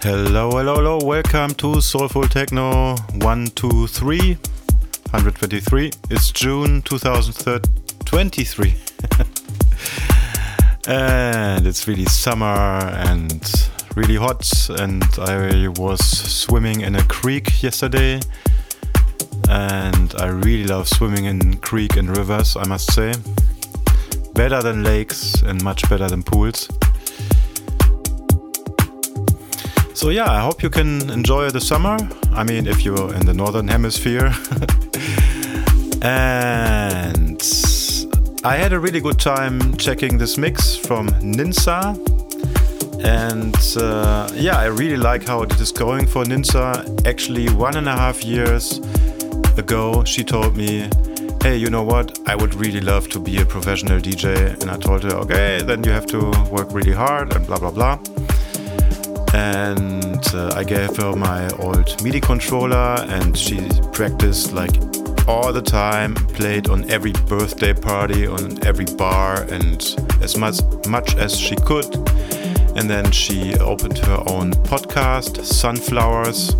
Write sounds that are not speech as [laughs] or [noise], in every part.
Hello, hello, hello. Welcome to Soulful Techno 123, 123. It's June 2023. [laughs] and it's really summer and really hot. And I was swimming in a creek yesterday. And I really love swimming in creek and rivers, I must say. Better than lakes and much better than pools. So yeah, I hope you can enjoy the summer. I mean, if you're in the northern hemisphere. [laughs] and I had a really good time checking this mix from Ninsa. And uh, yeah, I really like how it is going for Ninsa. Actually, one and a half years ago, she told me, Hey, you know what? I would really love to be a professional DJ. And I told her, Okay, then you have to work really hard and blah, blah, blah and uh, I gave her my old MIDI controller, and she practiced like all the time, played on every birthday party, on every bar, and as much much as she could. And then she opened her own podcast, Sunflowers,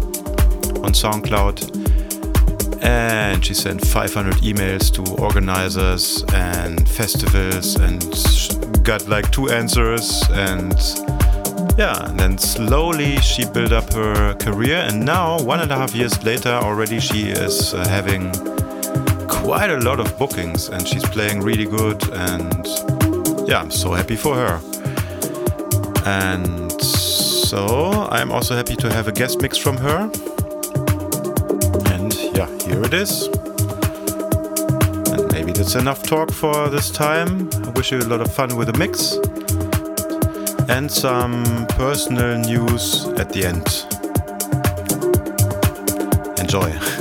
on SoundCloud. And she sent 500 emails to organizers and festivals and got like two answers and yeah, and then slowly she built up her career, and now, one and a half years later, already she is uh, having quite a lot of bookings and she's playing really good. And yeah, I'm so happy for her. And so I'm also happy to have a guest mix from her. And yeah, here it is. And maybe that's enough talk for this time. I wish you a lot of fun with the mix and some personal news at the end. Enjoy.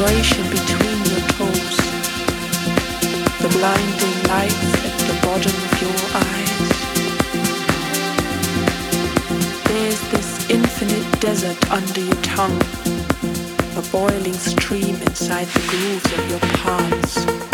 Vibration between your toes, the blinding lights at the bottom of your eyes. There's this infinite desert under your tongue, a boiling stream inside the grooves of your palms.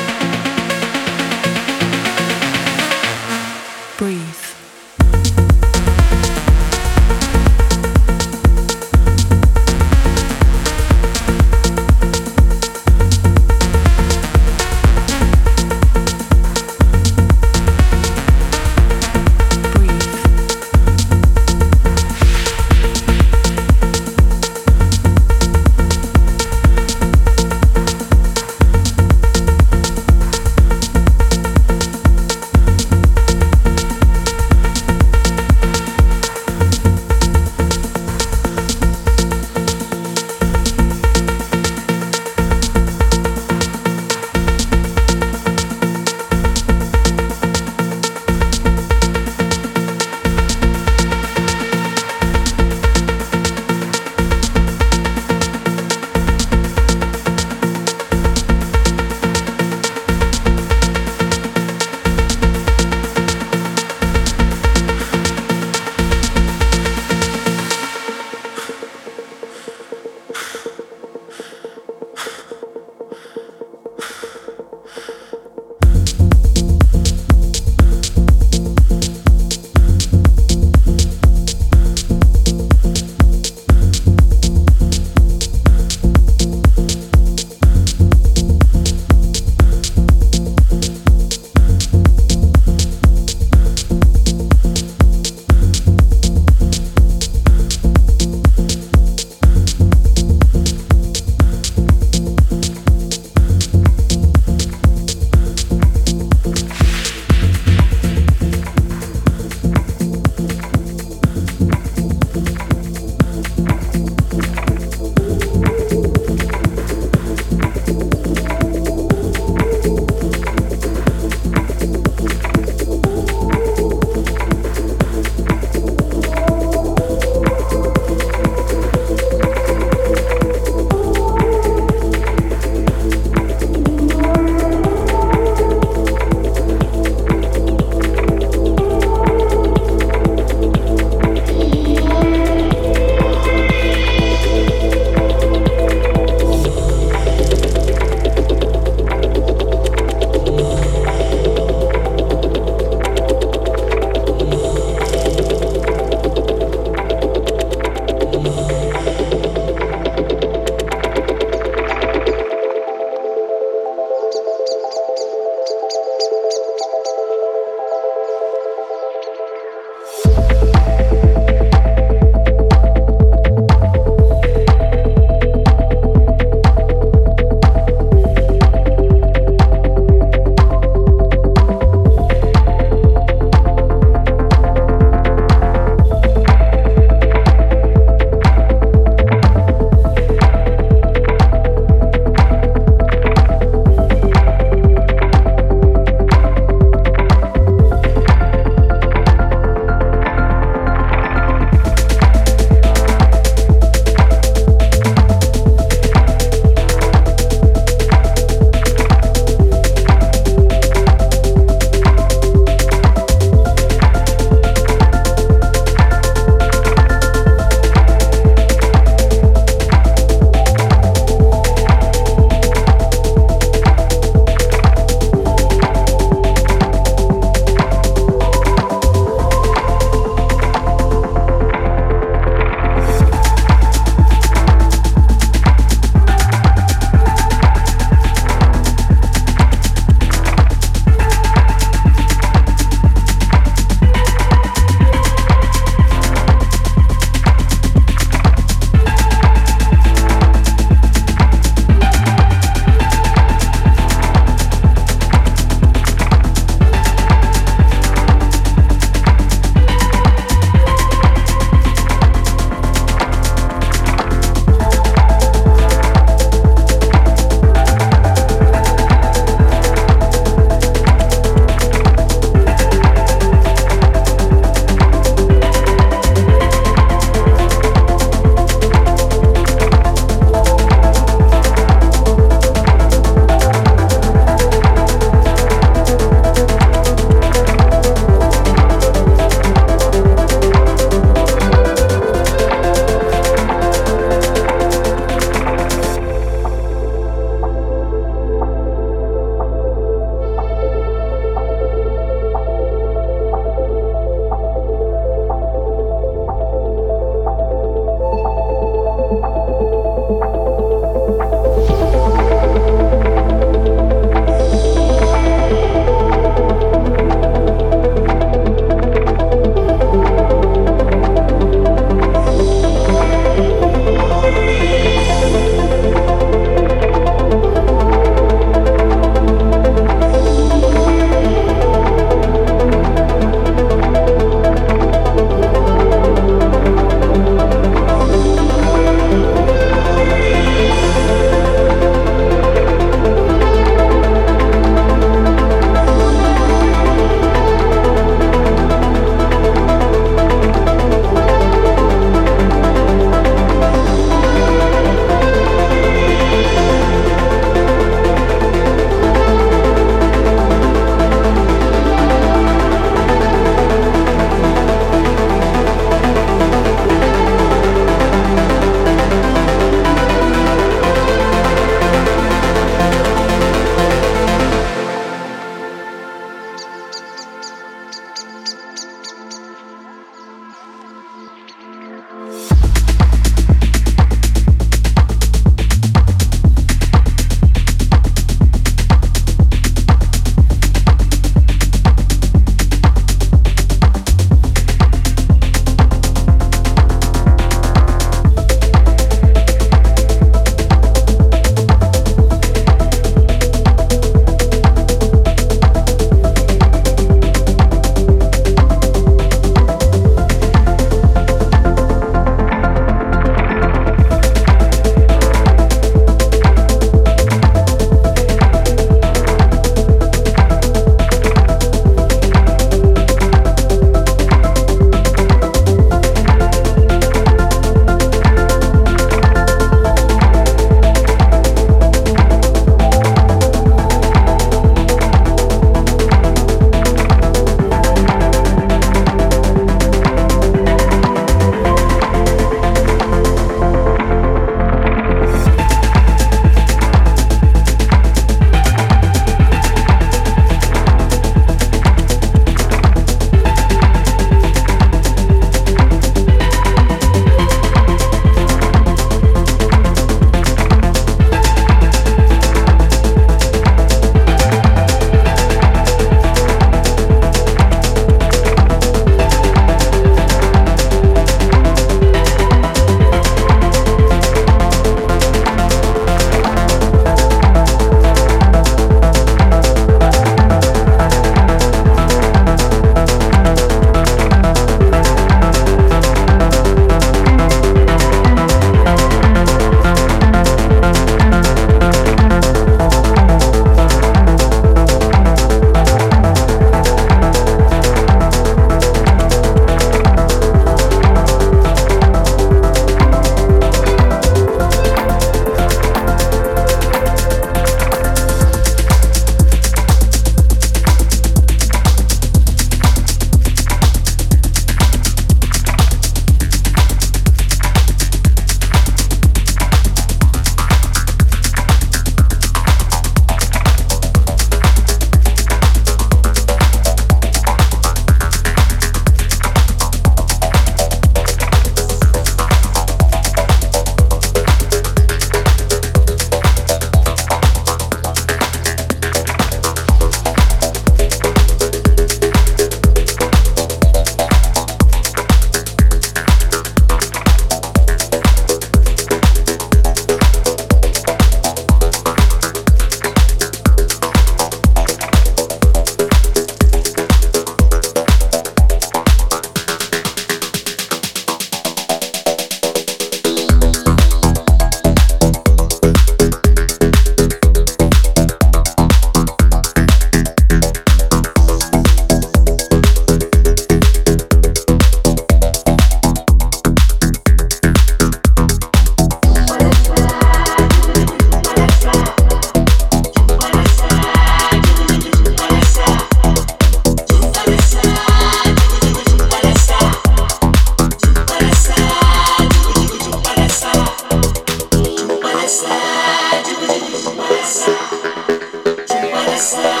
Side.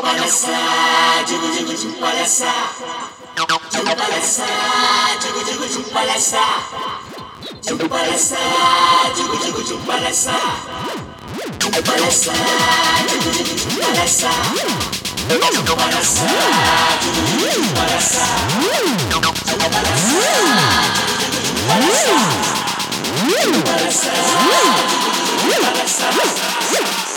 palhaçar, digo, digo de palhaçar. Digo palhaçar, digo, digo de palhaçar. Digo palhaçar, digo, digo de palhaçar. Digo palhaçar, digo, digo de palhaçar. Digo palhaçar, digo, digo de. Digo palhaçar, digo, de. Digo palhaçar.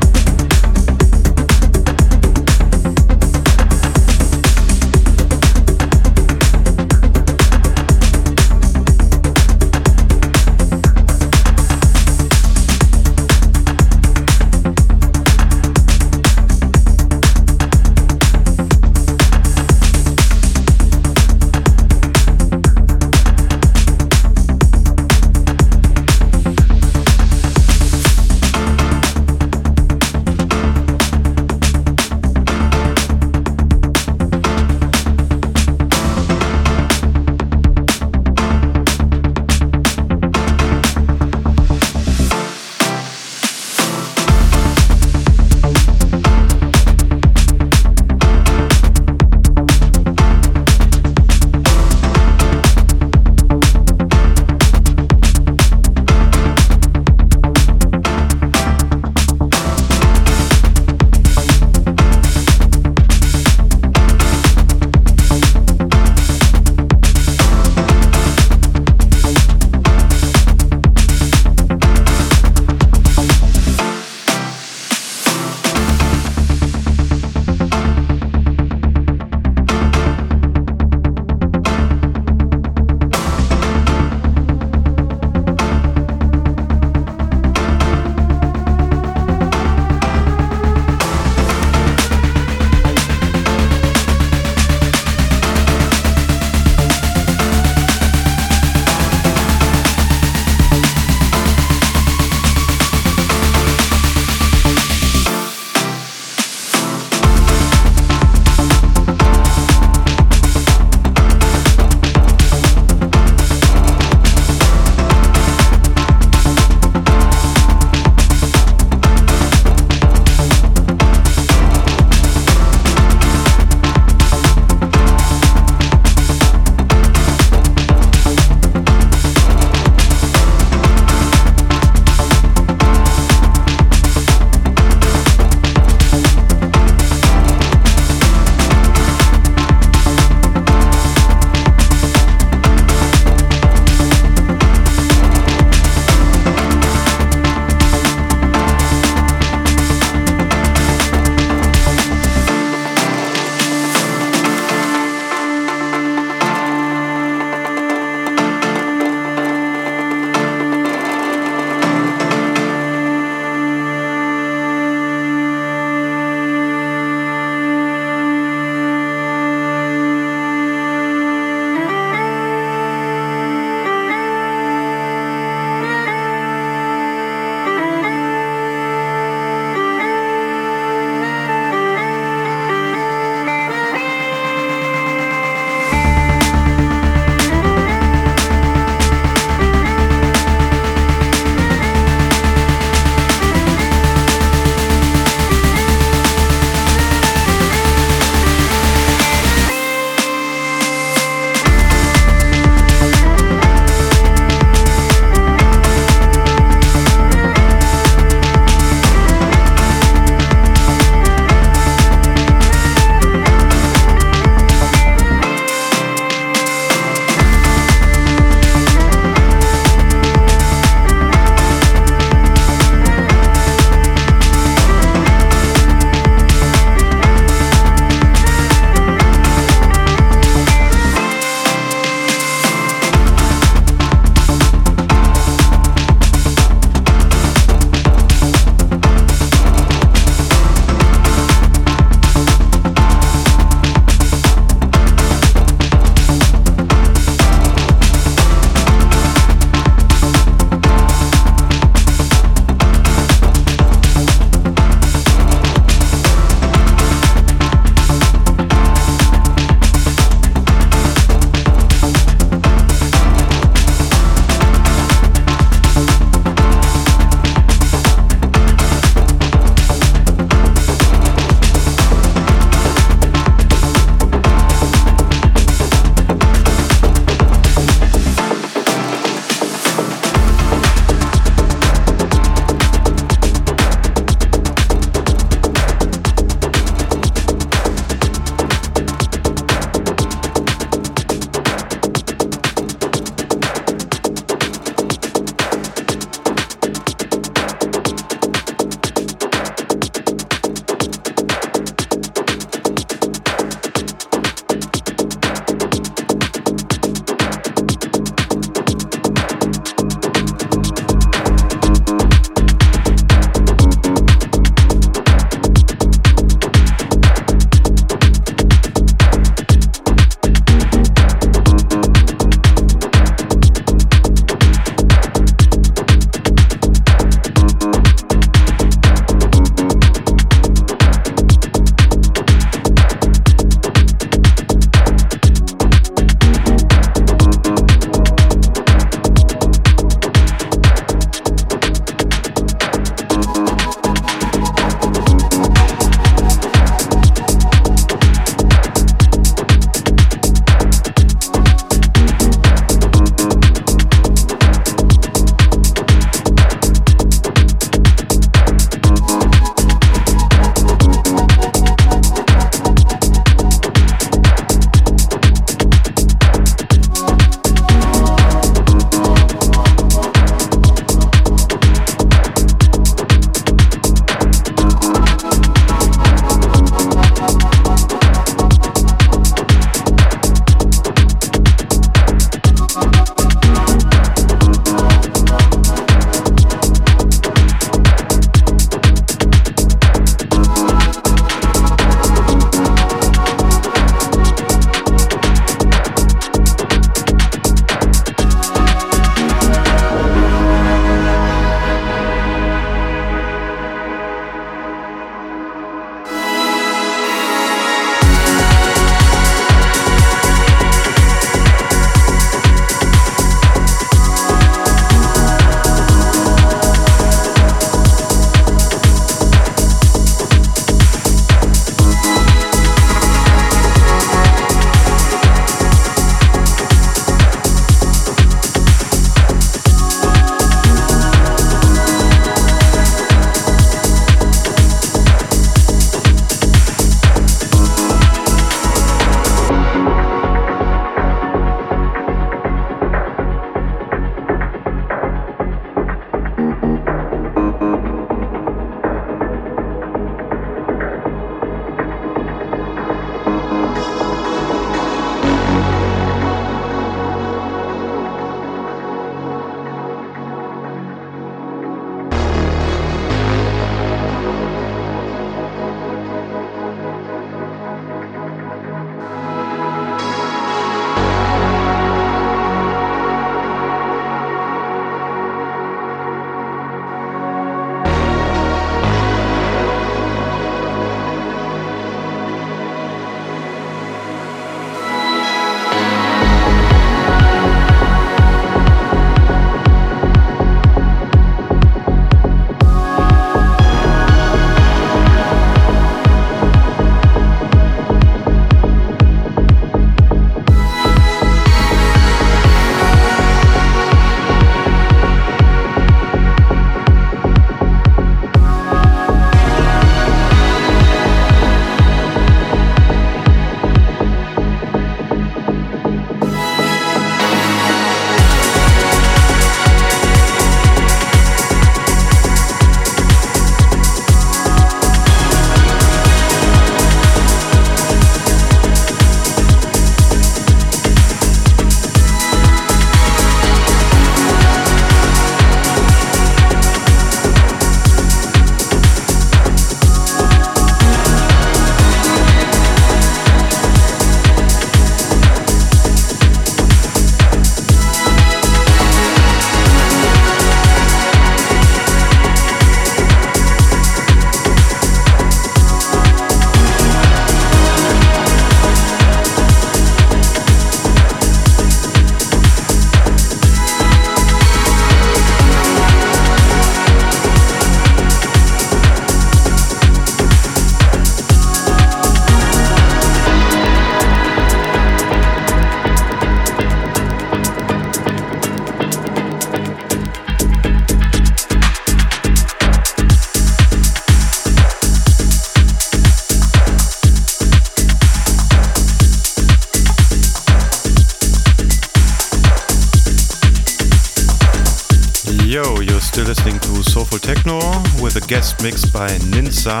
Techno with a guest mix by Ninsa.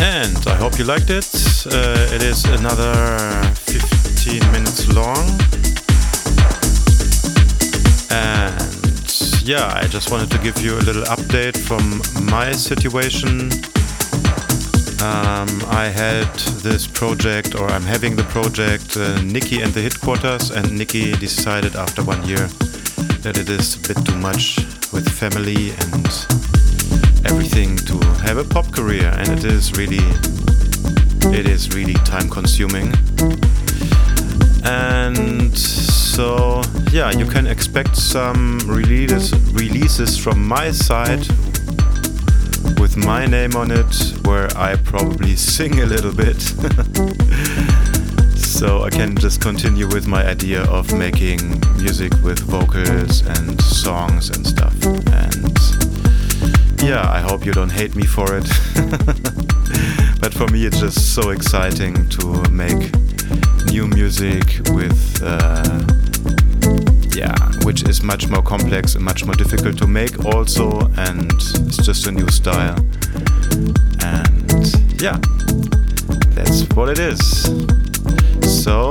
And I hope you liked it. Uh, it is another 15 minutes long. And yeah, I just wanted to give you a little update from my situation. Um, I had this project, or I'm having the project, uh, Nikki and the Headquarters, and Nikki decided after one year that it is a bit too much with family and everything to have a pop career, and it is really, it is really time consuming. And so, yeah, you can expect some releases releases from my side with my name on it, where I probably sing a little bit. [laughs] so I can just continue with my idea of making music with vocals and songs and stuff. And yeah, I hope you don't hate me for it. [laughs] but for me, it's just so exciting to make new music with. Uh, yeah, which is much more complex and much more difficult to make also, and it's just a new style. And yeah, that's what it is. So,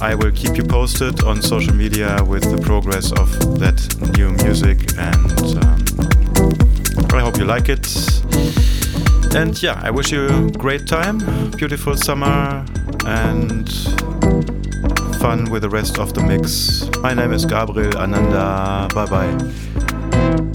I will keep you posted on social media with the progress of that new music, and um, I hope you like it. And yeah, I wish you a great time, beautiful summer, and fun with the rest of the mix. My name is Gabriel Ananda. Bye bye.